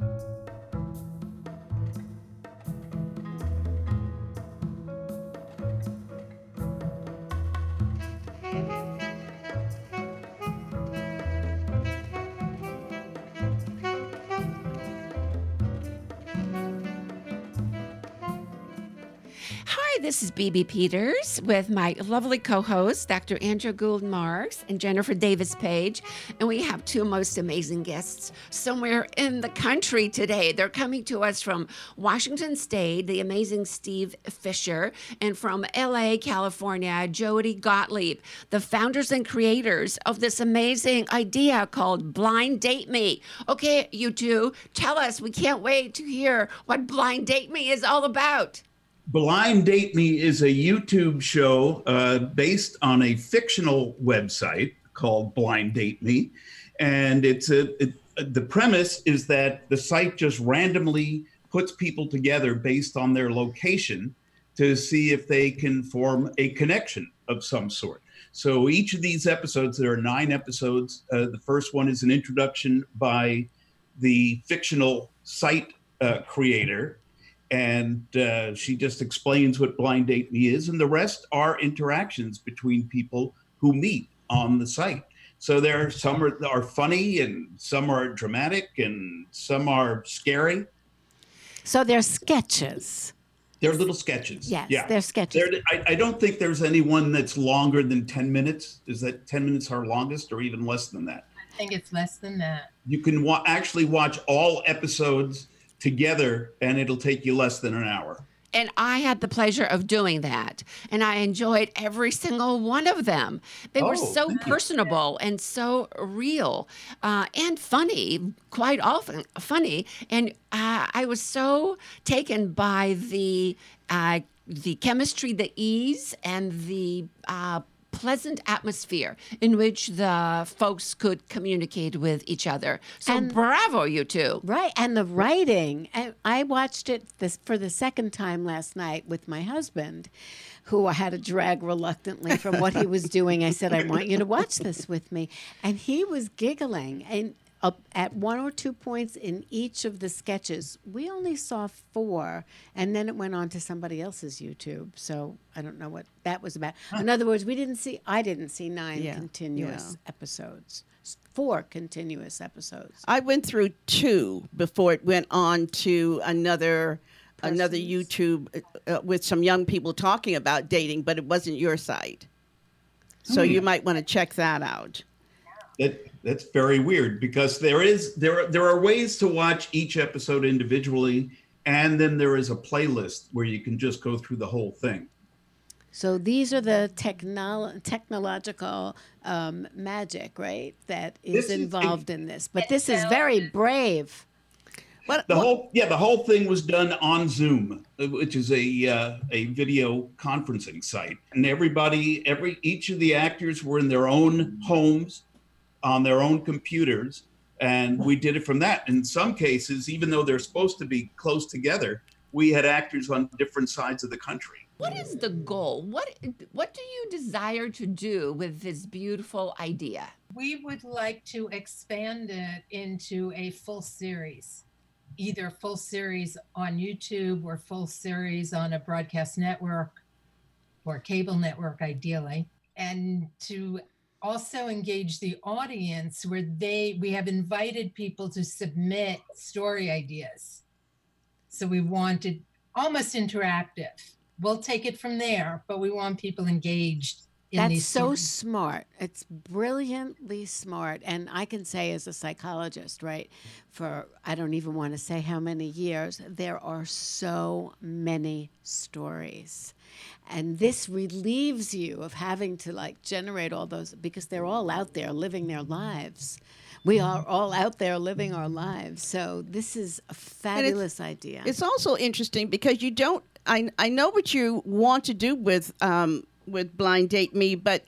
Thank you. This is BB Peters with my lovely co hosts, Dr. Andrea Gould Marks and Jennifer Davis Page. And we have two most amazing guests somewhere in the country today. They're coming to us from Washington State, the amazing Steve Fisher, and from LA, California, Jody Gottlieb, the founders and creators of this amazing idea called Blind Date Me. Okay, you two, tell us. We can't wait to hear what Blind Date Me is all about. Blind Date Me is a YouTube show uh, based on a fictional website called Blind Date Me. And it's a, it, the premise is that the site just randomly puts people together based on their location to see if they can form a connection of some sort. So each of these episodes, there are nine episodes. Uh, the first one is an introduction by the fictional site uh, creator and uh, she just explains what blind date me is and the rest are interactions between people who meet on the site. So there are some are, are funny and some are dramatic and some are scary. So they're sketches. They're little sketches. Yes yeah. they're sketches. They're, I, I don't think there's anyone that's longer than 10 minutes. Is that 10 minutes our longest or even less than that? I think it's less than that. You can wa- actually watch all episodes together and it'll take you less than an hour. And I had the pleasure of doing that. And I enjoyed every single one of them. They oh, were so personable you. and so real uh, and funny, quite often funny. And uh, I was so taken by the. Uh, the chemistry, the ease, and the uh, pleasant atmosphere in which the folks could communicate with each other. So and, bravo, you two. Right. And the writing. I watched it this for the second time last night with my husband, who I had to drag reluctantly from what he was doing. I said, I want you to watch this with me. And he was giggling. And up at one or two points in each of the sketches. We only saw four, and then it went on to somebody else's YouTube. So I don't know what that was about. In other words, we didn't see. I didn't see nine yeah. continuous yeah. episodes. Four continuous episodes. I went through two before it went on to another Persons. another YouTube uh, uh, with some young people talking about dating, but it wasn't your site. So you might want to check that out. It, that's very weird because there is there there are ways to watch each episode individually and then there is a playlist where you can just go through the whole thing. So these are the technolo- technological um, magic right that is this involved is, in this. But this is very brave. What, the what? whole yeah the whole thing was done on zoom which is a uh, a video conferencing site. And everybody every each of the actors were in their own homes on their own computers and we did it from that. In some cases even though they're supposed to be close together we had actors on different sides of the country. What is the goal? What what do you desire to do with this beautiful idea? We would like to expand it into a full series either full series on youtube or full series on a broadcast network or cable network ideally and to also engage the audience where they we have invited people to submit story ideas. So we wanted almost interactive. We'll take it from there but we want people engaged that's so smart. It's brilliantly smart. And I can say, as a psychologist, right, for I don't even want to say how many years, there are so many stories. And this relieves you of having to like generate all those because they're all out there living their lives. We are all out there living our lives. So this is a fabulous it's, idea. It's also interesting because you don't I, I know what you want to do with um, with Blind Date Me, but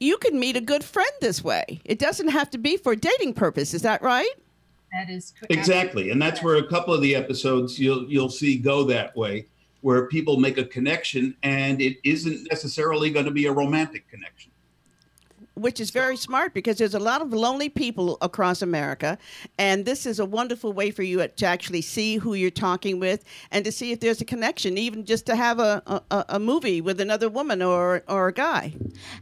you can meet a good friend this way. It doesn't have to be for dating purpose. Is that right? That is correct. Exactly. And that's where a couple of the episodes you'll you'll see go that way, where people make a connection and it isn't necessarily going to be a romantic connection. Which is very smart because there's a lot of lonely people across America, and this is a wonderful way for you to actually see who you're talking with and to see if there's a connection, even just to have a a, a movie with another woman or or a guy.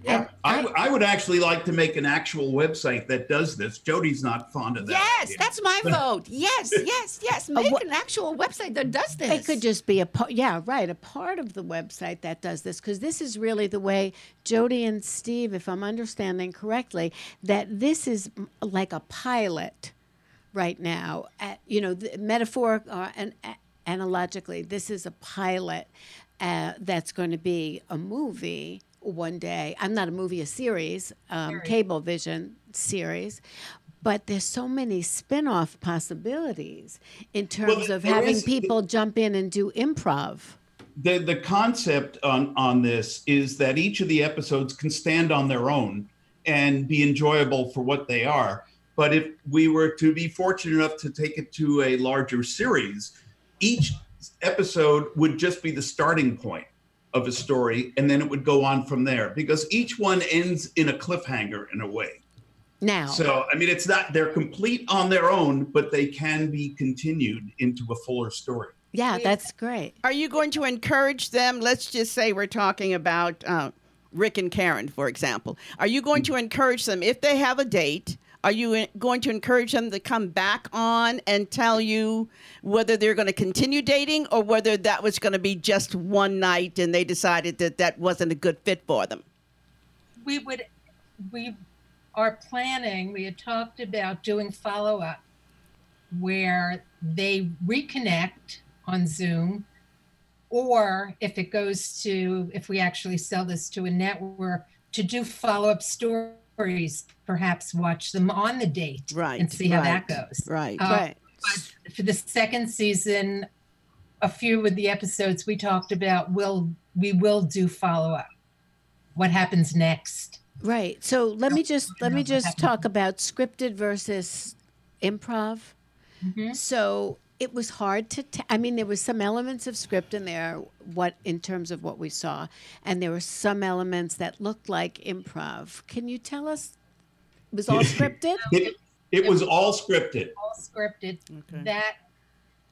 Yeah, I, I, would actually like to make an actual website that does this. Jody's not fond of that. Yes, idea. that's my vote. Yes, yes, yes. Make what- an actual website that does this. It could just be a part, yeah, right, a part of the website that does this because this is really the way Jody and Steve, if I'm understanding correctly, that this is like a pilot right now. At, you know, the metaphoric uh, and uh, analogically, this is a pilot uh, that's going to be a movie one day. I'm not a movie, a series, um, Series. cable vision series. But there's so many spin-off possibilities in terms there- of having is- people jump in and do improv. the the concept on on this is that each of the episodes can stand on their own and be enjoyable for what they are but if we were to be fortunate enough to take it to a larger series each episode would just be the starting point of a story and then it would go on from there because each one ends in a cliffhanger in a way Now, so i mean it's not they're complete on their own but they can be continued into a fuller story yeah, that's great. Are you going to encourage them? Let's just say we're talking about uh, Rick and Karen, for example. Are you going to hmm. encourage them if they have a date? Are you going to encourage them to come back on and tell you whether they're going to continue dating or whether that was going to be just one night and they decided that that wasn't a good fit for them? we would we are planning we had talked about doing follow-up where they reconnect on zoom or if it goes to if we actually sell this to a network to do follow-up stories perhaps watch them on the date Right, and see how that goes Right. Uh, right. but for the second season a few of the episodes we talked about will we will do follow-up what happens next Right. So let me just let me just talk about scripted versus improv. Mhm. So it was hard to. T- I mean, there was some elements of script in there. What in terms of what we saw, and there were some elements that looked like improv. Can you tell us? It was all scripted. it, it was all scripted all scripted Okay. that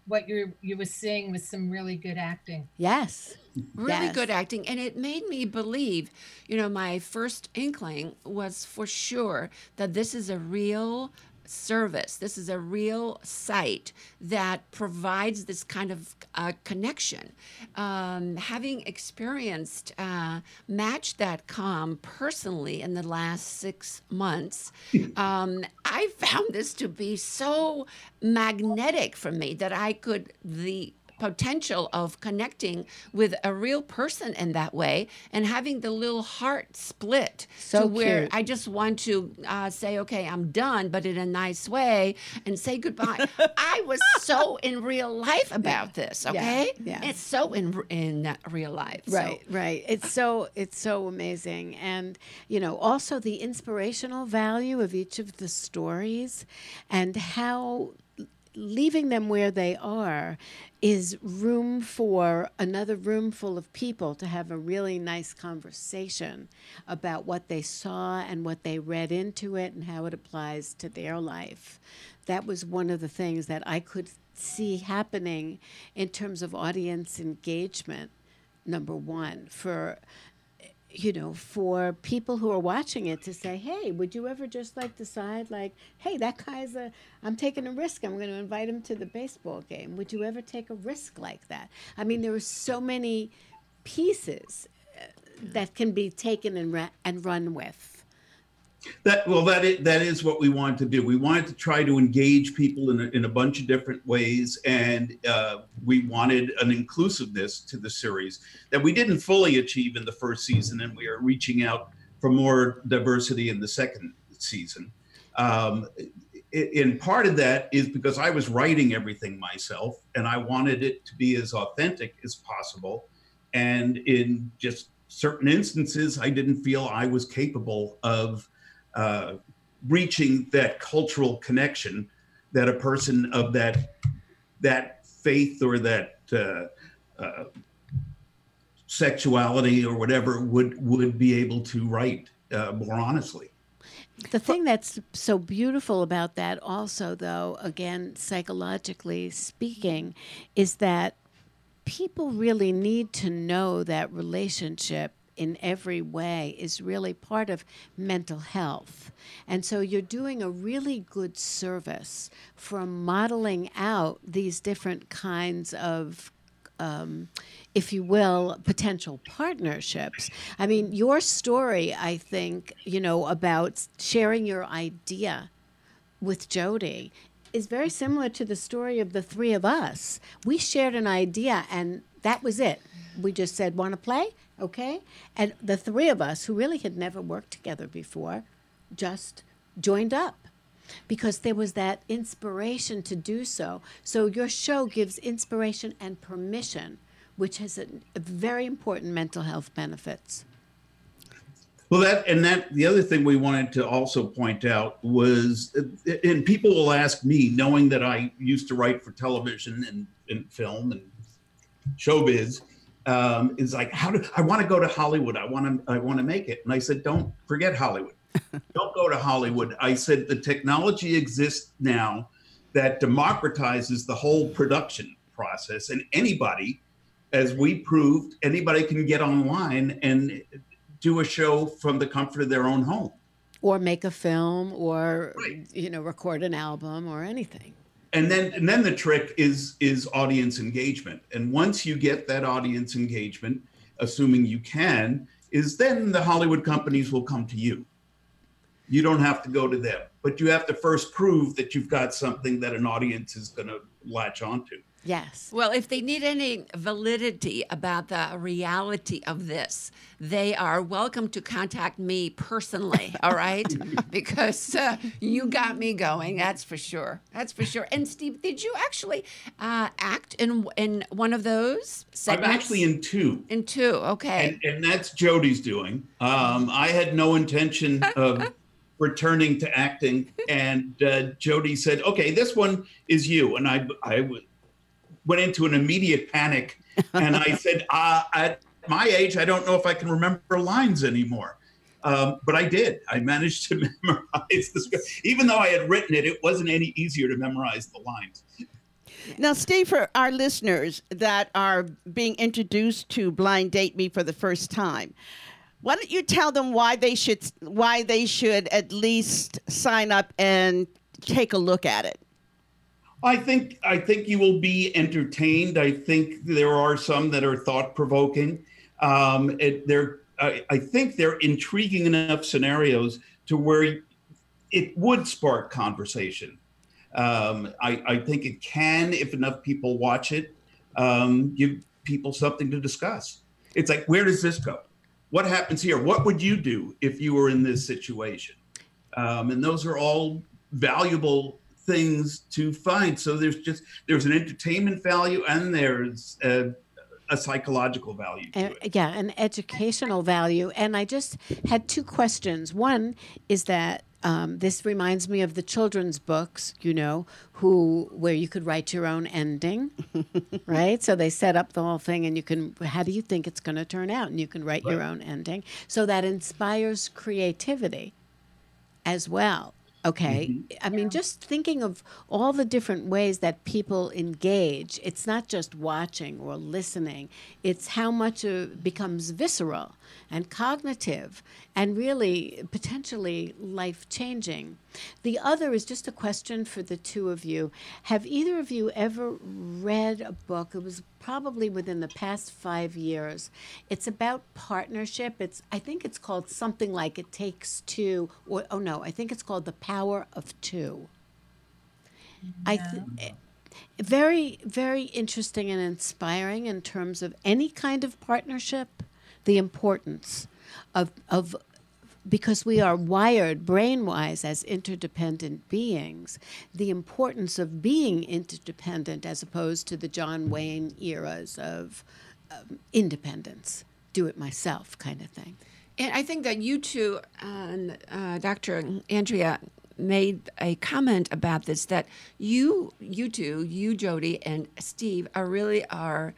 what you you were seeing was some really good acting Yes. really Yes. good acting and it made me believe you know my first inkling was for sure that this is a real service. This is a real site that provides this kind of uh, connection. Um, having experienced uh, match.com personally in the last six months um, i found this to be so magnetic for me that i could the potential of connecting with a real person in that way and having the little heart split So to where cute. I just want to uh, say, okay, I'm done, but in a nice way and say goodbye. I was so in real life about this, okay? yeah. It's so in in real life. so- Right, right. It's so it's so amazing, and you know also the inspirational value of each of the stories, and how leaving them where they are is room for another room full of people to have a really nice conversation about what they saw and what they read into it and how it applies to their life. That was one of the things that I could see happening in terms of audience engagement number one for you know for people who are watching it to say hey would you ever just like decide like hey that guy's a i'm taking a risk. I'm going to invite him to the baseball game. Would you ever take a risk like that? I mean there are so many pieces uh, that can be taken and, ra- and run with That well, that is, that is what we wanted to do. We wanted to try to engage people in a, in a bunch of different ways, and uh, we wanted an inclusiveness to the series that we didn't fully achieve in the first season, and we are reaching out for more diversity in the second season. Um, and part of that is because I was writing everything myself, and I wanted it to be as authentic as possible. And in just certain instances, I didn't feel I was capable of uh, reaching that cultural connection that a person of that that faith or that uh, uh, sexuality or whatever would would be able to write uh, more honestly. The thing that's so beautiful about that, also, though, again, psychologically speaking, is that people really need to know that relationship in every way is really part of mental health. And so you're doing a really good service for modeling out these different kinds of um, if you will, potential partnerships. I mean, your story, I think, you know, about sharing your idea with Jody is very similar to the story of the three of us. We shared an idea and that was it. We just said, want to play? Okay. And the three of us, who really had never worked together before, just joined up because there was that inspiration to do so. So your show gives inspiration and permission, which has a, a very important mental health benefits. Well, that and that the other thing we wanted to also point out was, and people will ask me, knowing that I used to write for television and, and film and showbiz, um, is like, how do I want to go to Hollywood? I want to, I want to make it. And I said, don't forget Hollywood. don't go to Hollywood. I said the technology exists now that democratizes the whole production process, and anybody, as we proved, anybody can get online and do a show from the comfort of their own home or make a film or right. you know record an album or anything and then and then the trick is is audience engagement. And once you get that audience engagement assuming you can is then the hollywood companies will come to you. You don't have to go to them but you have to first prove that you've got something that an audience is going to latch onto Yes. Well, if they need any validity about the reality of this, they are welcome to contact me personally, all right? because uh, you got me going, that's for sure. That's for sure. And Steve, did you actually uh, act in in one of those segments? I'm actually in two. In two, okay. And, and that's Jody's doing. Um, I had no intention of returning to acting, and uh, Jody said, "Okay, this one is you." And I, I went into an immediate panic. And I said, uh, at my age, I don't know if I can remember lines anymore. Um, but I did. I managed to memorize the script. Even though I had written it, it wasn't any easier to memorize the lines. Now, Steve, for our listeners that are being introduced to Blind Date Me for the first time, why don't you tell them why they should why they should at least sign up and take a look at it? I think I think you will be entertained. I think there are some that are thought provoking. Um, they're I, I, think they're intriguing enough scenarios to where it would spark conversation. Um, I, I, think it can, if enough people watch it, um, give people something to discuss. It's like, where does this go? What happens here? What would you do if you were in this situation? Um, and those are all valuable things to find. So there's just there's an entertainment value and there's a, a psychological value. yeah, an educational value. And I just had two questions. One is that um, this reminds me of the children's books, you know, who where you could write your own ending, right? So they set up the whole thing, and you can. How do you think it's going to turn out? And you can write right. your own ending. So that inspires creativity as well. Okay. Mm-hmm. I mean, just thinking of all the different ways that people engage, it's not just watching or listening, it's how much it becomes visceral and cognitive and really potentially life changing. The other is just a question for the two of you. Have either of you ever read a book? It was probably within the past five years. It's about partnership. It's I think it's called something like It Takes Two, or oh no, I think it's called The Power of Two. Yeah. I th- eh, very very interesting and inspiring in terms of any kind of partnership the importance of, of because we are wired brain wise as interdependent beings, the importance of being interdependent as opposed to the John Wayne eras of um, independence, do it myself kind of thing. And I think that you two, uh, uh, Dr. Andrea, made a comment about this that you, you two, you, Jody, and Steve, are really are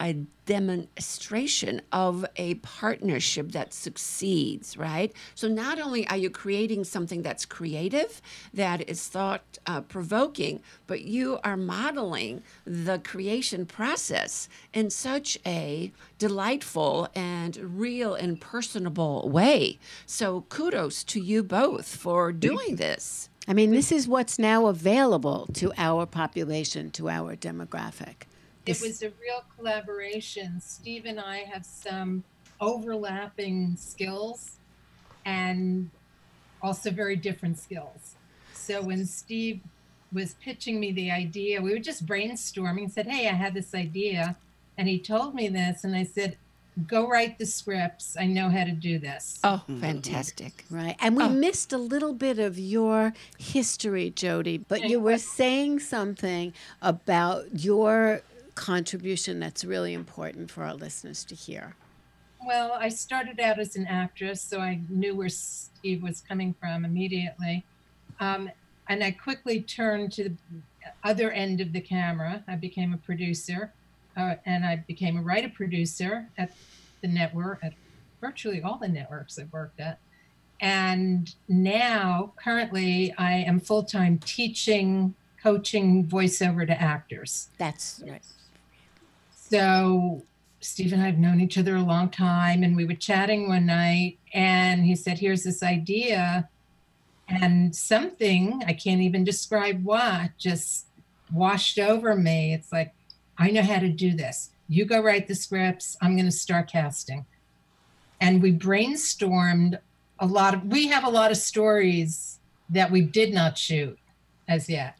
a demonstration of a partnership that succeeds, right? So not only are you creating something that's creative, that is thought uh, provoking, but you are modeling the creation process in such a delightful and real and personable way. So kudos to you both for doing this. I mean, this is what's now available to our population, to our demographic. It was a real collaboration. Steve and I have some overlapping skills and also very different skills. So when Steve was pitching me the idea, we were just brainstorming, said, Hey, I had this idea. And he told me this, and I said, Go write the scripts. I know how to do this. Oh, hmm. fantastic. Right. And we Oh. missed a little bit of your history, Jody, but you were saying something about your contribution that's really important for our listeners to hear. Well, I started out as an actress, so I knew where Steve was coming from immediately. Um, and I quickly turned to the other end of the camera. I became a producer, uh, and I became a writer producer at the network, at virtually all the networks I've worked at. And now, currently, I am full time teaching, coaching voiceover to actors. That's right. So Steve and I have known each other a long time, and we were chatting one night, and he said, "Here's this idea," and something I can't even describe what just washed over me. It's like I know how to do this. You go write the scripts. I'm going to start casting, and we brainstormed a lot of. We have a lot of stories that we did not shoot as yet,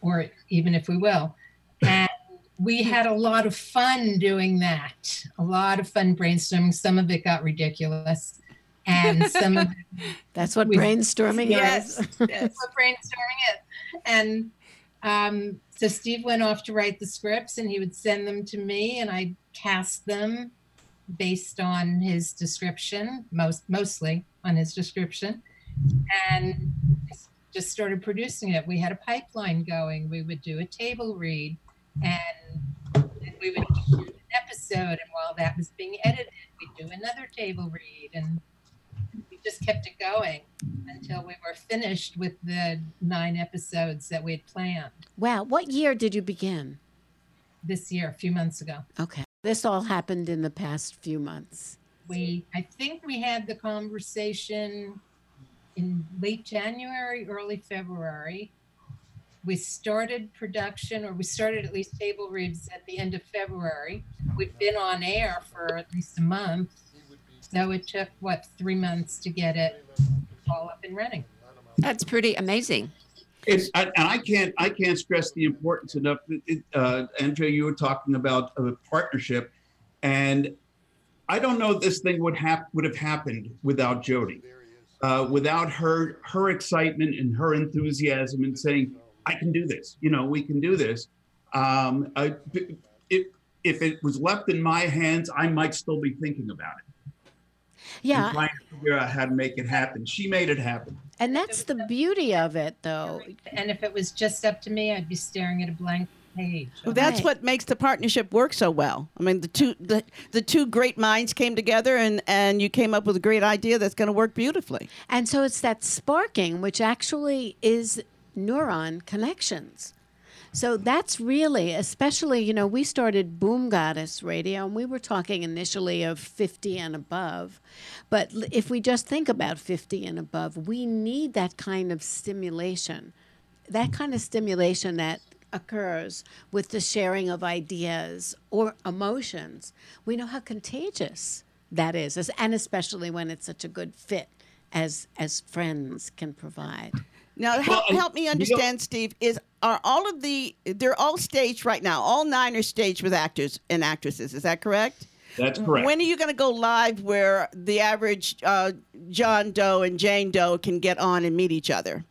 or even if we will, and we had a lot of fun doing that. A lot of fun brainstorming. Some of it got ridiculous, and some of That's what We- brainstorming Yes, is. yes. was brainstorming it. And um, so Steve went off to write the scripts, and he would send them to me, and I cast them based on his description, most mostly on his description, and just started producing it. We had a pipeline going. We would do a table read, and then we would shoot an episode. And while that was being edited, we'd do another table read, and we just kept it going until we were finished with the nine episodes that we had planned Wow. What year did you begin? this year, a few months ago. Okay. This all happened in the past few months. We, I think we had the conversation in late January, early February. We started production, or we started at least table reads at the end of February. We've been on air for at least a month. So it took, what, three months to get it all up and running. That's pretty amazing. It's, I, and I can't I can't stress the importance enough. It, uh, Andrea, you were talking about a partnership, and I don't know this thing would have would have happened without Jody, uh, without her her excitement and her enthusiasm and saying, "I can do this." You know, we can do this. Um, I, it, if it was left in my hands, I might still be thinking about it Yeah. and trying to figure out how to make it happen. She made it happen. And that's the beauty of it, though. And if it was just up to me, I'd be staring at a blank page. Well, that's Right. what makes the partnership work so well. I mean, the two the, the two great minds came together, and and you came up with a great idea that's going to work beautifully. And so it's that sparking, which actually is neuron connections. So that's really, especially, you know, we started Boom Goddess Radio, and we were talking initially of 50 and above. But if we just think about 50 and above, we need that kind of stimulation, that kind of stimulation that occurs with the sharing of ideas or emotions. We know how contagious that is, and especially when it's such a good fit as as friends can provide. Now, help, and help me you know- understand, Steve. Is are all of the they're all staged right now? All nine are staged with actors and actresses. Is that correct? That's correct. When are you going to go live where the average uh, John Doe and Jane Doe can get on and meet each other?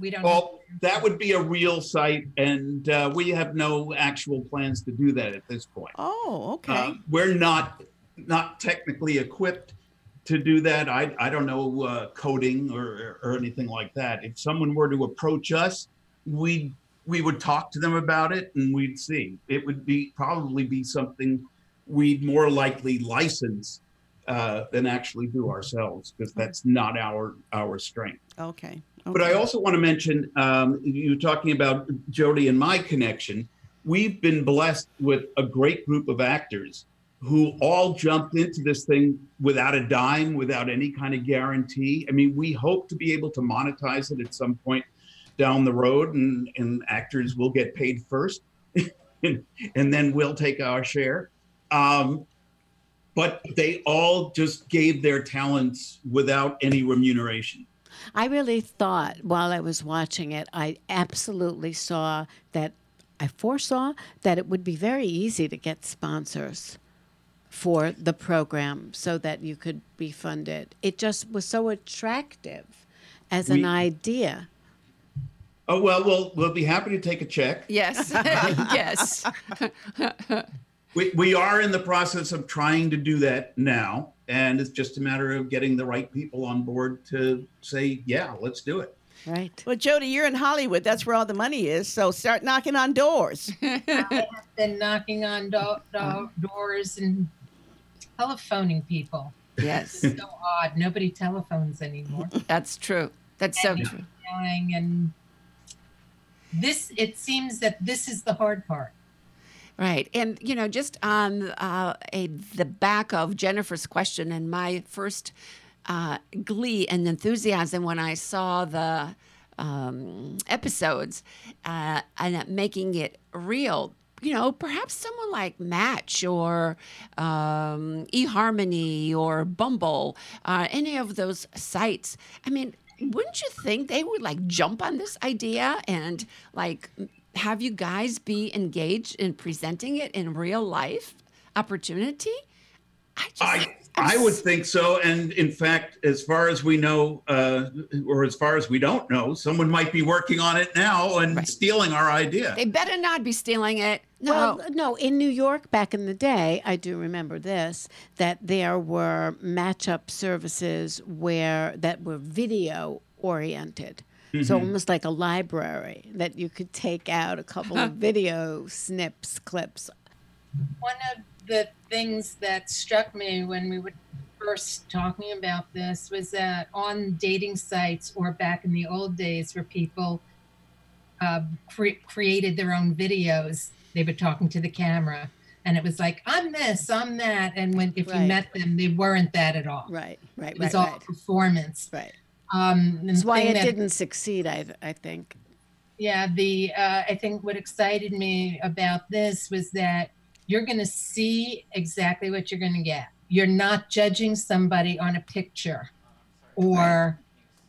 We don't. Well, that would be a real site, and uh, we have no actual plans to do that at this point. Oh, okay. Uh, we're not not technically equipped to do that. I I don't know uh, coding or or anything like that. If someone were to approach us, we'd we would talk to them about it and we'd see. It would be probably be something we'd more likely license uh, than actually do ourselves because that's not our our strength. Okay. But I also want to mention um, you talking about Jody and my connection. We've been blessed with a great group of actors who all jumped into this thing without a dime, without any kind of guarantee. I mean, we hope to be able to monetize it at some point down the road, and, and actors will get paid first, and, and then we'll take our share. Um, but they all just gave their talents without any remuneration. I really thought while I was watching it, I absolutely saw that I foresaw that it would be very easy to get sponsors for the program so that you could be funded. It just was so attractive as an idea. Oh well, we'll we'll be happy to take a check. Yes. yes. We we are in the process of trying to do that now, and it's just a matter of getting the right people on board to say, yeah, let's do it. Right. Well, Jody, you're in Hollywood. That's where all the money is. So start knocking on doors. I have been knocking on do- do- doors and telephoning people. Yes. It's so odd. Nobody telephones anymore. That's true. That's so true. And this. It seems that this is the hard part. Right. And, you know, just on uh, a, the back of Jennifer's question and my first uh, glee and enthusiasm when I saw the um, episodes uh, and making it real. You know, perhaps someone like Match or um, eHarmony or Bumble, uh, any of those sites. I mean, wouldn't you think they would like jump on this idea and like have you guys be engaged in presenting it in real life opportunity? I just, I I would think so, and in fact, as far as we know, uh, or as far as we don't know, someone might be working on it now and Right. stealing our idea. They better not be stealing it. No. Well, no, in New York back in the day, I do remember this that there were matchup services where that were video oriented. So almost like a library that you could take out a couple of video snips, clips. One of the things that struck me when we were first talking about this was that on dating sites or back in the old days where people uh, cre- created their own videos, they were talking to the camera. And it was like, I'm this, I'm that. And when if Right. you met them, they weren't that at all. Right, right, It right, was all right. performance. Right. Um, That's why it that- didn't succeed, I, I think. yeah the uh, i think what excited me about this was that you're going to see exactly what you're going to get you're not judging somebody on a picture or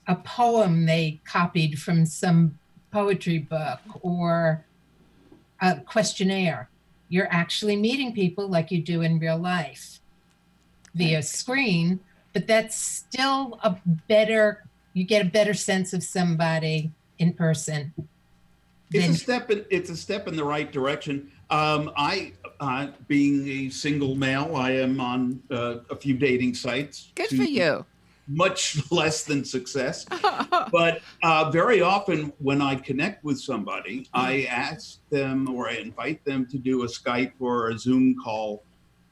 a poem they copied from some poetry book or a questionnaire you're actually meeting people like you do in real life via screen but that's still a better you get a better sense of somebody in person It's than a step. In, it's a step in the right direction. Um, I, uh, being a single male, I am on uh, a few dating sites. Good for you. Much less than success, but uh, very often when I connect with somebody, I ask them or I invite them to do a Skype or a Zoom call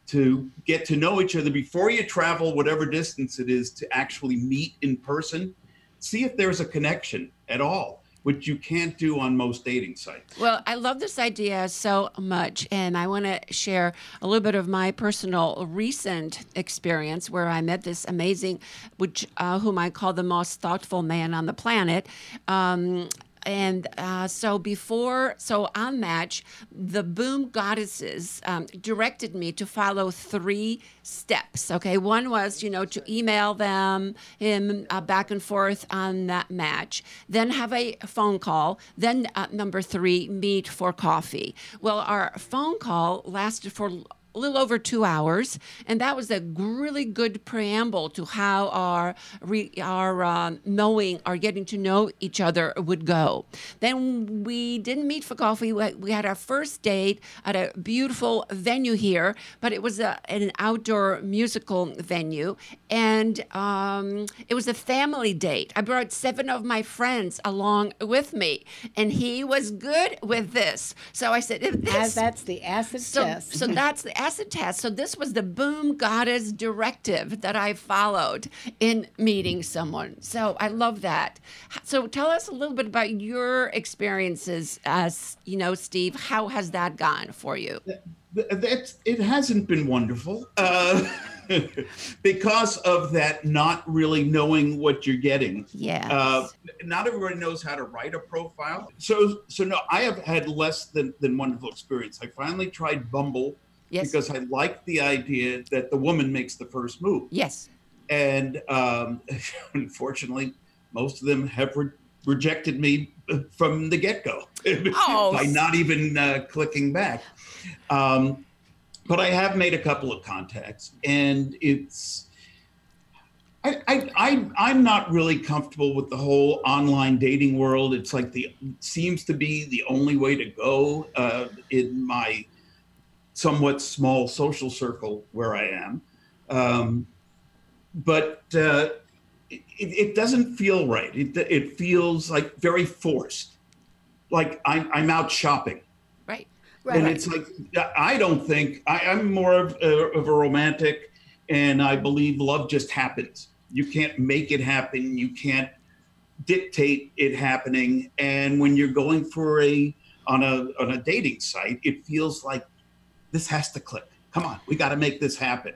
to get to know each other before you travel whatever distance it is to actually meet in person. See if there's a connection at all, which you can't do on most dating sites. Well, I love this idea so much, and I want to share a little bit of my personal recent experience where I met this amazing, which uh, whom I call the most thoughtful man on the planet. Um, and uh, so before, so on Match, the Boom Goddesses um, directed me to follow three steps. Okay, one was you know to email them him uh, back and forth on that match, then have a phone call, then uh, number three meet for coffee. Well, our phone call lasted for a little over two hours, and that was a really good preamble to how our re, our uh, knowing, our getting to know each other would go. Then we didn't meet for coffee. We, had our first date at a beautiful venue here, but it was a, an outdoor musical venue, and um, it was a family date. I brought seven of my friends along with me, and he was good with this. So I said, if this, As that's the acid so, test. so that's the acid test. So this was the boom goddess directive that I followed in meeting someone. So I love that. So tell us a little bit about your experiences, as you know, Steve. How has that gone for you? Th- That's it hasn't been wonderful uh, because of that not really knowing what you're getting. Yeah. Uh, not everybody knows how to write a profile. So so no, I have had less than, than wonderful experience. I finally tried Bumble Yes. because I like the idea that the woman makes the first move. yes. And um, unfortunately, most of them have re- rejected me from the get go Oh. by not even uh, clicking back. Um, but I have made a couple of contacts, and it's. I, I, I, I'm not really comfortable with the whole online dating world. It's like the seems to be the only way to go uh, in my somewhat small social circle where I am. Um, but uh, it, it doesn't feel right. It, it feels like very forced. Like I'm, I'm out shopping. Right. And it's like, I don't think, I, I'm more of a, of a romantic, and I believe love just happens. You can't make it happen. You can't dictate it happening. And when you're going for a, on a, on a dating site, it feels like this has to click. Come on, we got to make this happen.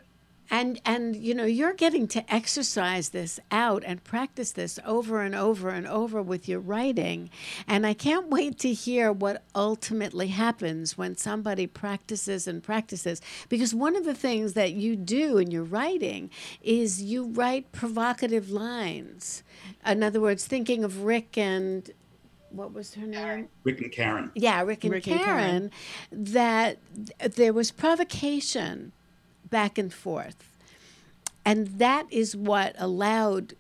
And and you know you're getting to exercise this out and practice this over and over and over with your writing, and I can't wait to hear what ultimately happens when somebody practices and practices. Because one of the things that you do in your writing is you write provocative lines. In other words, thinking of Rick and what was her name? Rick and Karen. yeah, Rick and, Rick and Karen, Karen. that th- there was provocation back and forth. And that is what allowed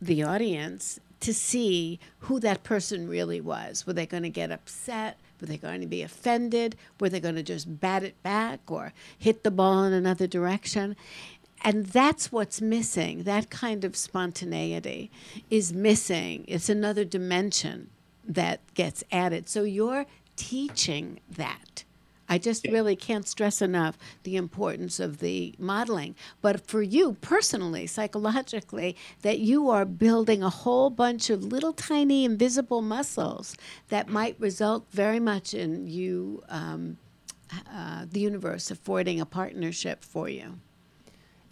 the audience to see who that person really was. Were they going to get upset? Were they going to be offended? Were they going to just bat it back or hit the ball in another direction? And that's what's missing. That kind of spontaneity is missing. It's another dimension that gets added. So you're teaching that. I just really can't stress enough the importance of the modeling. But for you personally, psychologically, that you are building a whole bunch of little tiny invisible muscles that might result very much in you, um, uh, the universe affording a partnership for you.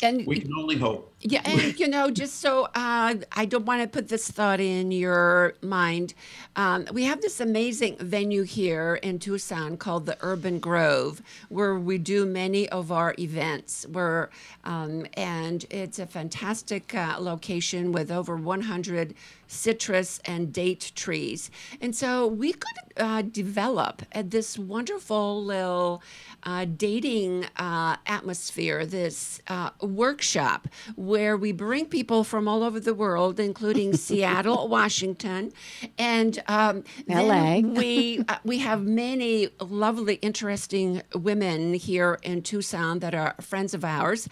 And We can only hope. Yeah, and you know, just so uh, I don't want to put this thought in your mind, um, we have this amazing venue here in Tucson called the Urban Grove, where we do many of our events. Where um, and it's a fantastic uh, location with over 100 citrus and date trees, and so we could uh, develop uh, this wonderful little uh, dating uh, atmosphere, this uh, workshop where we bring people from all over the world, including Seattle, Washington, and um, LA. we uh, we have many lovely, interesting women here in Tucson that are friends of ours.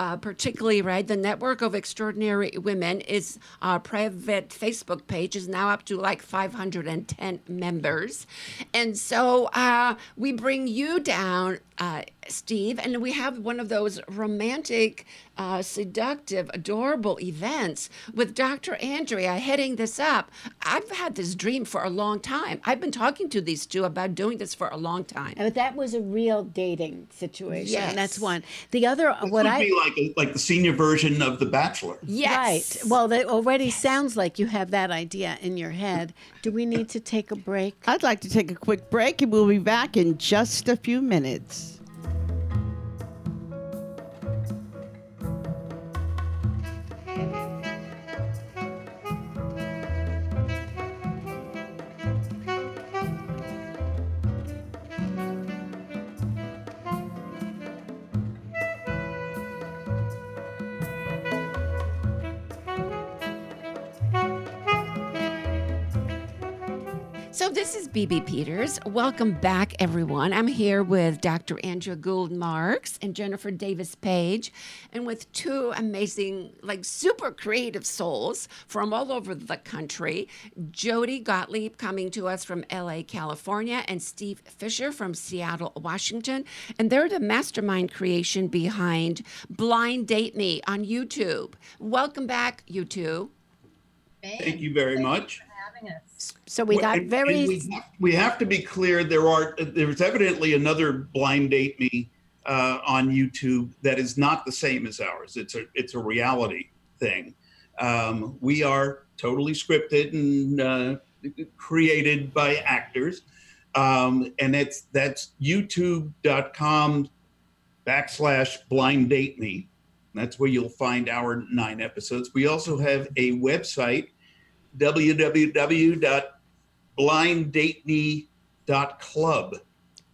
Uh, particularly, right, the Network of Extraordinary Women is our private Facebook page is now up to like 510 members, and so uh, we bring you down, uh, Steve, and we have one of those romantic, uh, seductive, adorable events with Dr. Andrea heading this up. I've had this dream for a long time. I've been talking to these two about doing this for a long time. But that was a real dating situation. Yes. That's one. The other, It what would I be like a, like the senior version of The Bachelor. Yes. Right. Well, that already sounds like you have that idea in your head. Do we need to take a break? I'd like to take a quick break and we'll be back in just a few minutes. This is BB Peters. Welcome back, everyone. I'm here with Dr. Andrea Gould Marks and Jennifer Davis Page, and with two amazing, like super creative souls from all over the country Jody Gottlieb coming to us from LA, California, and Steve Fisher from Seattle, Washington. And they're the mastermind creation behind Blind Date Me on YouTube. Welcome back, you two. Thank you very much. Having us. So we Well, got and- very and we, have, we have to be clear. There are there's evidently another blind date me uh, on YouTube that is not the same as ours. It's a it's a reality thing. Um, we are totally scripted and uh, created by actors, um, and it's that's YouTube.com backslash blind date me. That's where you'll find our nine episodes. We also have a website www.blinddateme.club.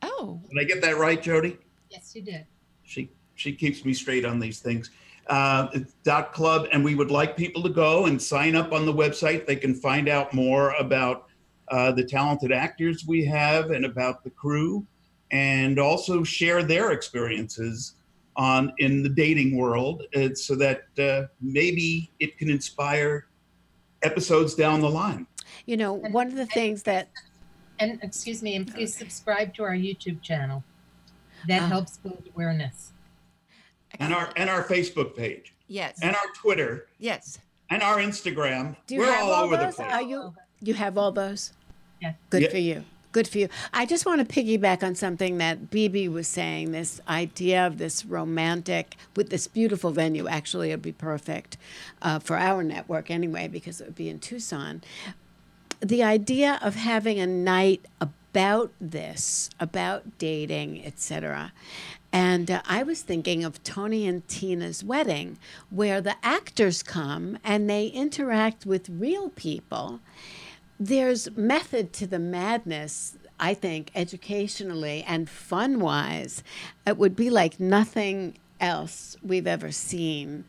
Oh, Did I get that right, Jody? Yes, you did. She she keeps me straight on these things. Uh, it's dot club, and we would like people to go and sign up on the website. They can find out more about uh, the talented actors we have and about the crew, and also share their experiences on in the dating world, uh, so that uh, maybe it can inspire episodes down the line. you know one of the things that And excuse me, and please subscribe to our YouTube channel. That Uh. helps build awareness. And our and our Facebook page, yes, and our Twitter, yes. and our Instagram. do you We're have all, all over those? the place. Are you you have all those? Yeah. Good Yeah. for you. Good for you. I just want to piggyback on something that BB was saying. This idea of this romantic with this beautiful venue. Actually, it'd be perfect uh, for our network anyway because it would be in Tucson. The idea of having a night about this, about dating, etc. And uh, I was thinking of Tony and Tina's wedding, where the actors come and they interact with real people there's method to the madness i think educationally and fun wise it would be like nothing else we've ever seen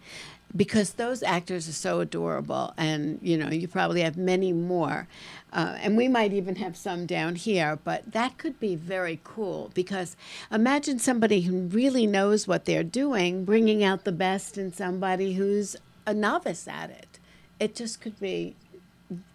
because those actors are so adorable and you know you probably have many more. Uh, and we might even have some down here but that could be very cool because imagine somebody who really knows what they're doing bringing out the best in somebody who's a novice at it. It just could be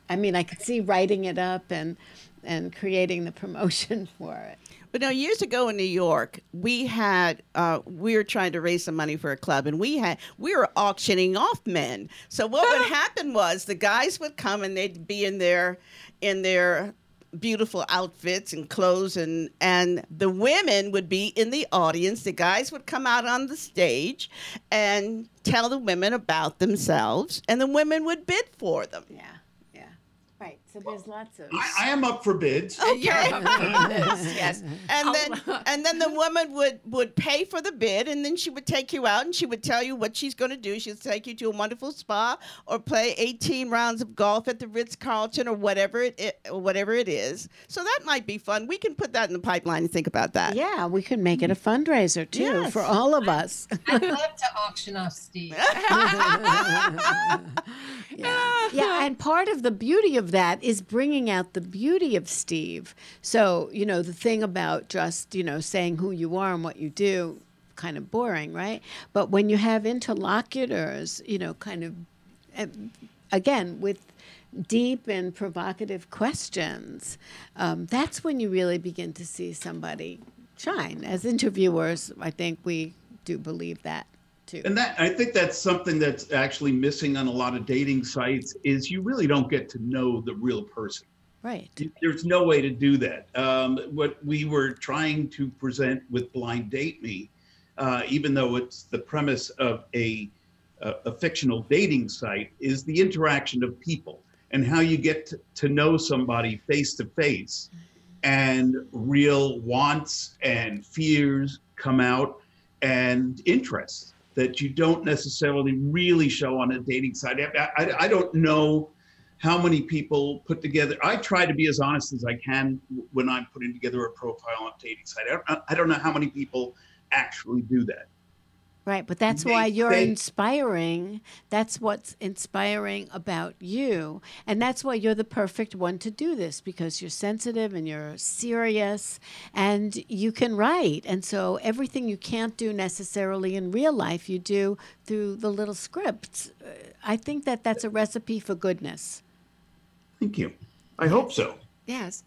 I mean, I could see writing it up and and creating the promotion for it. But now, years ago in New York, we had uh, we were trying to raise some money for a club, and we had we were auctioning off men. So what would happen was the guys would come and they'd be in their in their beautiful outfits and clothes and and the women would be in the audience the guys would come out on the stage and tell the women about themselves and the women would bid for them Yeah. So there's lots of. I, I am up for bids. You're yes, yes. and then and then the woman would would pay for the bid and then she would take you out and she would tell you what she's going to do she'd take you to a wonderful spa or play 18 rounds of golf at the ritz-carlton or whatever it, it whatever it is so that might be fun we can put that in the pipeline and think about that Yeah, we could make it a fundraiser too Yes. for all of us. I'd love to auction off Steve. yeah. yeah, and part of the beauty of that is bringing out the beauty of Steve. So, you know, the thing about just, you know, saying who you are and what you do, kind of boring, right? But when you have interlocutors, you know, kind of, uh, again, with deep and provocative questions, um, that's when you really begin to see somebody shine. As interviewers, I think we do believe that too. And that I think that's something that's actually missing on a lot of dating sites is you really don't get to know the real person. Right. There's no way to do that. Um, what we were trying to present with Blind Date Me, uh, even though it's the premise of a, a, a fictional dating site, is the interaction of people and how you get to, to know somebody face to face and real wants and fears come out and interests that you don't necessarily really show on a dating site. I, I, I don't know how many people put together. I try to be as honest as I can when I'm putting together a profile on a dating site. I don't, I don't know how many people actually do that. Right, but that's why you're they- inspiring. That's what's inspiring about you. And that's why you're the perfect one to do this because you're sensitive and you're serious and you can write. And so everything you can't do necessarily in real life, you do through the little scripts. Uh, I think that that's a recipe for goodness. Thank you. I hope so. Yes.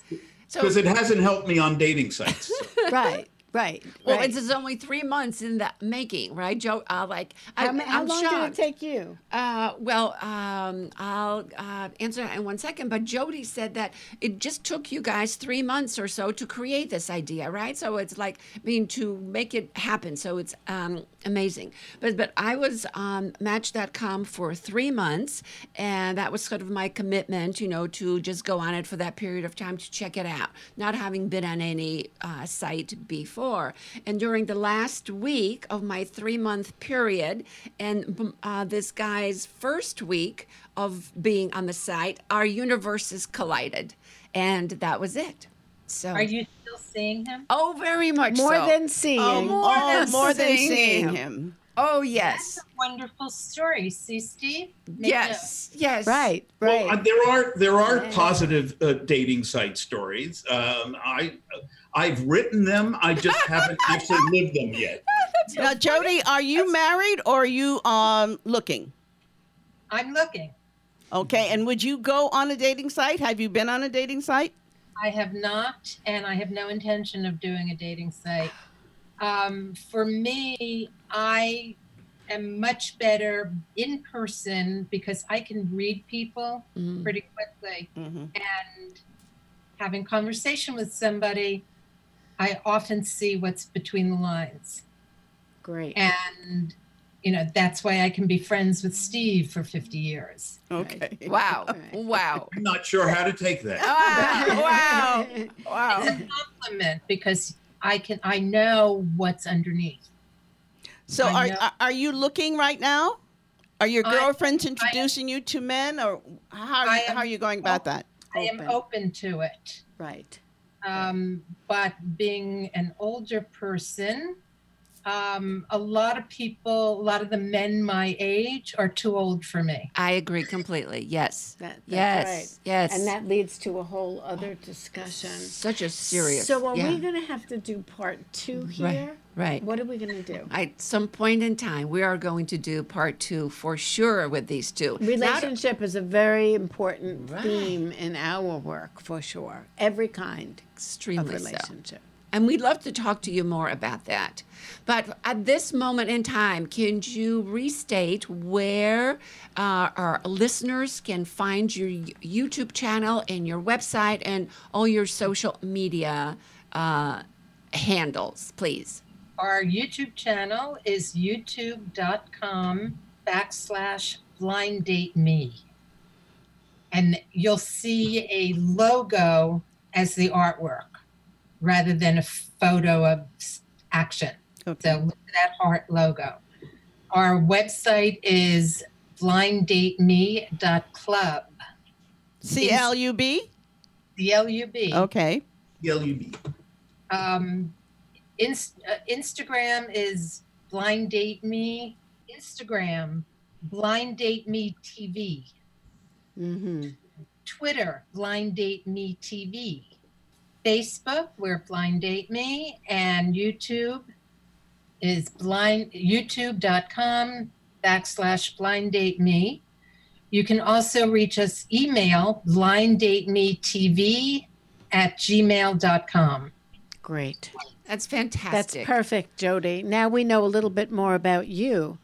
So Because it hasn't helped me on dating sites. right, right. well, right. it's only three months in the making, right, Joe? Uh, like, I, how, I'm long shocked. did it take you? Uh, well, um, I'll uh, answer that in one second. But Jody said that it just took you guys three months or so to create this idea, right? So it's like, I mean, to make it happen. So it's um, amazing. But but I was on Match.com for three months, and that was sort of my commitment, you know, to just go on it for that period of time to check it out, not having been on any uh, site before. And during the last week of my three month period, and uh, this guy's first week of being on the site, our universes collided, and that was it. So, Are you still seeing him? oh, very much More so. than seeing. Oh, more oh, than more than seeing seeing him. him. Oh, yes, Wonderful story. See, Steve? Make yes, yes. Right, Well, right. uh, there are there are positive uh, dating site stories. Um, I I've written them. I just haven't actually lived them yet. Now, Jody, are you married or are you um looking? I'm looking. Okay, and would you go on a dating site? Have you been on a dating site? I have not, and I have no intention of doing a dating site. Um, for me, I am much better in person because I can read people Mm. pretty quickly. Mm-hmm. And having conversation with somebody, I often see what's between the lines. Great. And, you know, that's why I can be friends with Steve for 50 years. Okay. Wow, Right. wow. I'm not sure how to take that. Ah, wow, wow. It's a compliment because I can, I know what's underneath. So, I are know. are- are you looking right now? Are your I- girlfriends introducing you to men, or how I how are you going about that? I am Open. open to it. Right. Um, but being an older person, um, a lot of people, a lot of the men my age are too old for me. I agree completely. Yes. That, that's yes. right. Yes. And that leads to a whole other discussion. such a serious. So are yeah. we going to have to do part two here? Right. Right. What are we going to do? At some point in time, we are going to do part two for sure with these two. Now- Relationship is a very important Right. theme in our work, for sure. Every kind of extremely so. And we'd love to talk to you more about that. But at this moment in time, can you restate where uh, our listeners can find your YouTube channel and your website and all your social media uh, handles, please? Our YouTube channel is youtube.com backslash blind date me. And you'll see a logo as the artwork rather than a photo of action. Okay. So look at that heart logo. Our website is blinddateme.club. C L U B. The L-U-B. Okay. LUB. Um, Inst- uh, Instagram is blind date me. Instagram, blind date me TV. Mm-hmm. Twitter, blind date me TV. Facebook, we're blind date me, and YouTube is blind youtube.com backslash blind date me. You can also reach us email blind date me TV at gmail.com. Great. That's fantastic. That's perfect, Jody. Now we know a little bit more about you.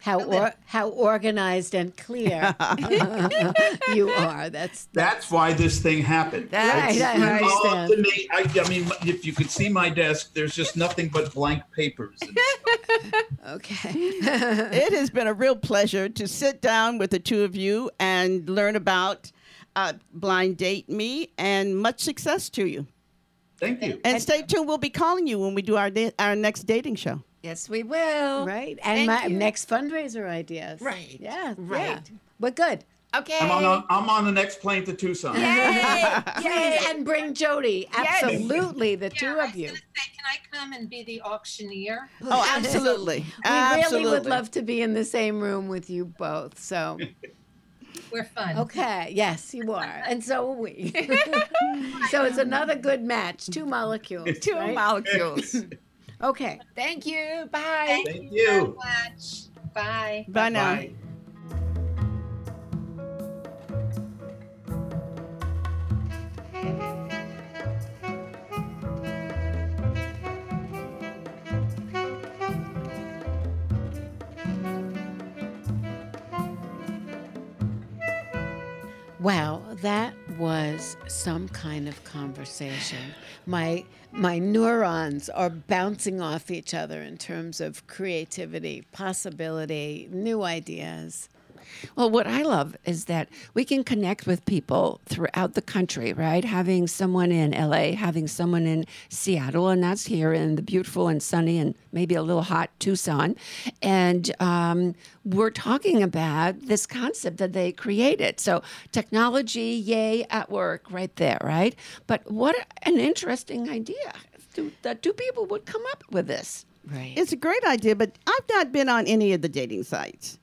How or, how organized and clear you are. That's That's why this thing happened. That's It's Right, I involved understand. in me. I, I mean, if you could see my desk, there's just nothing but blank papers. Okay. it has been a real pleasure to sit down with the two of you and learn about uh, Blind Date Me, and much success to you. Thank you. And stay tuned. We'll be calling you when we do our da- our next dating show. Yes, we will. right. And Thank my you. next fundraiser ideas. Right. Yeah. Right. Yeah. We're good. Okay. I'm on, the, I'm on the next plane to Tucson. Yay! Please, and bring Jody. Yes. Absolutely, the two Yeah, I of was you. say, can I come and be the auctioneer? Oh, absolutely. We absolutely. really would love to be in the same room with you both. So, We're fun. okay, yes, you are, and so are we. so it's another good match. Two molecules. Two right? molecules. Okay. Thank you. Bye. Thank very you. much. Bye. Bye now. Bye. Wow, that was some kind of conversation. My my neurons are bouncing off each other in terms of creativity, possibility, new ideas. Well, what I love is that we can connect with people throughout the country, right? Having someone in LA, having someone in Seattle, and that's here in the beautiful and sunny and maybe a little hot Tucson. And um, we're talking about this concept that they created. So, technology, yay, at work, right there, right? But what an interesting idea that two people would come up with this. Right. It's a great idea, but I've not been on any of the dating sites.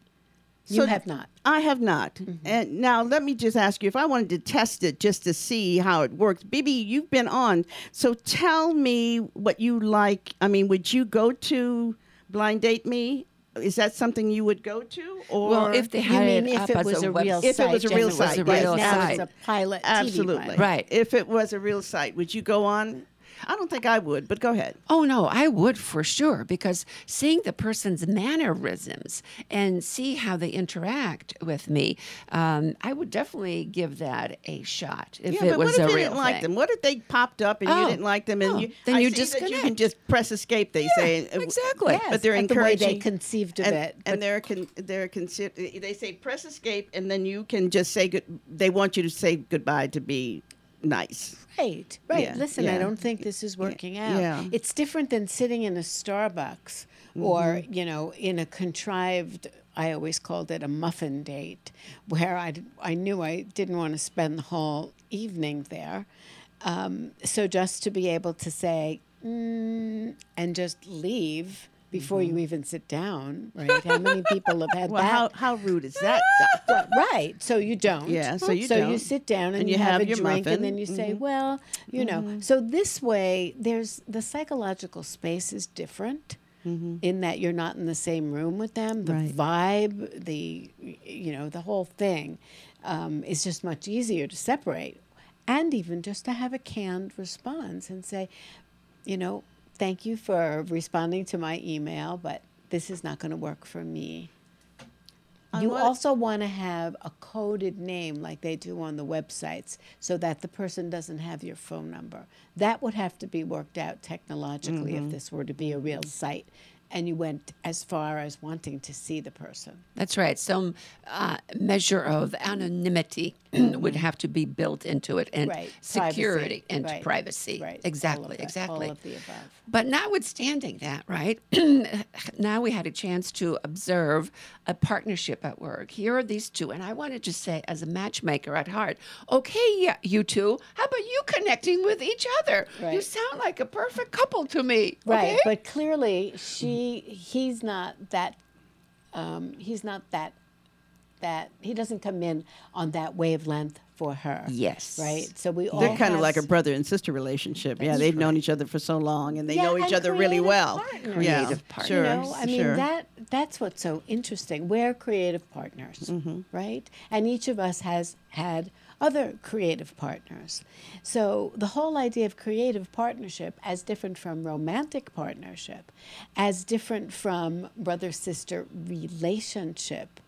You So- have not. I have not. Mm-hmm. And now let me just ask you if I wanted to test it just to see how it works. Bibi, you've been on. So tell me what you like. I mean, would you go to Blind Date Me? Is that something you would go to? Or Well, if they had mean it if up it as was a, a web- real If it was a then real it was site, a yes, real now now it's it's a pilot. Absolutely. pilot. Right. If it was a real site, would you go on? I don't think I would, but go ahead. Oh no, I would for sure because seeing the person's mannerisms and see how they interact with me, um, I would definitely give that a shot if yeah, it but was what if a you real didn't like thing. them? What if they popped up and you Oh, didn't like them? And oh, you, then I you just you can just press escape. They say Uh, exactly. Yes, but they're and the way encouraging they conceived of and, it. and they're con- they're consi- they say press escape, and then you can just say good. They want you to say goodbye to be nice. Right, right. Yeah, Listen, I don't think this is working out. yeah. Mm-hmm. It's different than sitting in a Starbucks or, you know, in a contrived, I always called it a muffin date, where I, I knew I didn't want to spend the whole evening there. Um, so just to be able to say, mm, and just leave before Mm-hmm. you even sit down, right? How many people have had Well, that? how how rude is that? Well, right. So you don't. Yeah, so you so you don't. sit down and, And you, you have, have a drink, muffin. and then you say, Mhm. "Well, you know." So this way, there's the psychological space is different. In that you're not in the same room with them, the Right. vibe, the you know the whole thing um, is just much easier to separate, and even just to have a canned response and say, you know, thank you for responding to my email, but this is not going to work for me. I You want- also want to have a coded name like they do on the websites so that the person doesn't have your phone number. That would have to be worked out technologically Mm-hmm. if this were to be a real site and you went as far as wanting to see the person. That's right. Some uh, measure of anonymity would have to be built into it, and Right. security Privacy. and Right. privacy. Right. Exactly. Exactly. All of the above. But notwithstanding that, right? now we had a chance to observe a partnership at work. Here are these two, and I wanted to say, as a matchmaker at heart, okay, yeah, you two, how about you connecting with each other? You sound like a perfect couple to me. Right, okay? but clearly she he's not that um, he's not that that he doesn't come in on that wavelength for her. Yes. Right. So we all They're kind of like a brother and sister relationship. Yeah, That's they've known each other for so long, and they Yeah, know each other really well. partners. Yeah, Creative partners. sure, you know, I mean sure. that that's what's so interesting. We're creative partners, Mm-hmm. right? And each of us has had other creative partners. So the whole idea of creative partnership as different from romantic partnership, as different from brother sister relationship.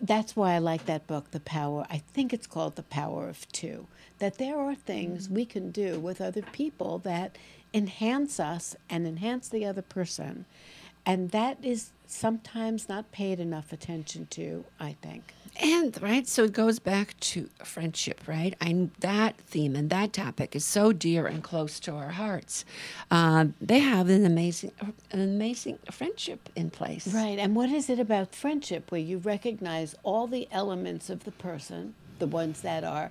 That's why I like that book, The Power. I think it's called The Power of Two. That there are things mm-hmm. we can do with other people that enhance us and enhance the other person. And that is sometimes not paid enough attention to, I think. And right, so it goes back to friendship, right? And that theme and that topic is so dear and close to our hearts. Um, they have an amazing, an amazing friendship in place. Right. And what is it about friendship where you recognize all the elements of the person, the ones that are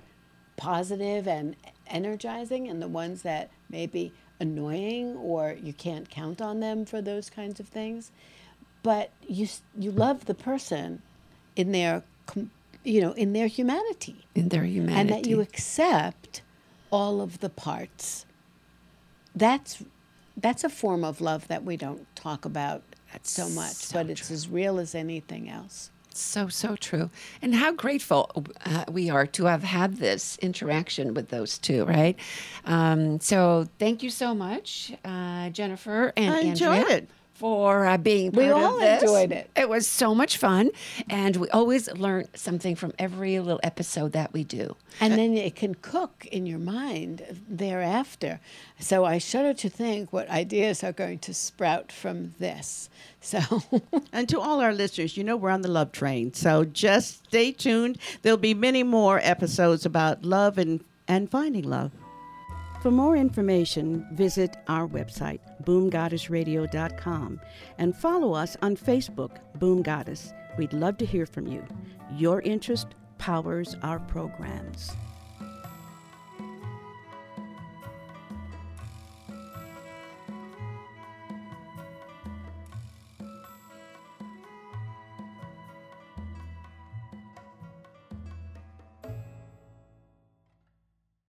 positive and energizing, and the ones that may be annoying or you can't count on them for those kinds of things. But you you love the person in their you know in their humanity In their humanity. and that you accept all of the parts. That's that's a form of love that we don't talk about That's so much, so but it's as real as anything else. So, so true. And how grateful uh, we are to have had this interaction with those two, right? Um, so, thank you so much, uh, Jennifer and I enjoyed Andrea, it. For uh, being We part all of this. enjoyed it. It was so much fun. And we always learn something from every little episode that we do. And then it can cook in your mind thereafter. So I shudder to think what ideas are going to sprout from this. So And to all our listeners, you know we're on the love train. So just stay tuned. There'll be many more episodes about love and, and finding love. For more information, visit our website, boomgoddessradio.com, and follow us on Facebook, Boom Goddess. We'd love to hear from you. Your interest powers our programs.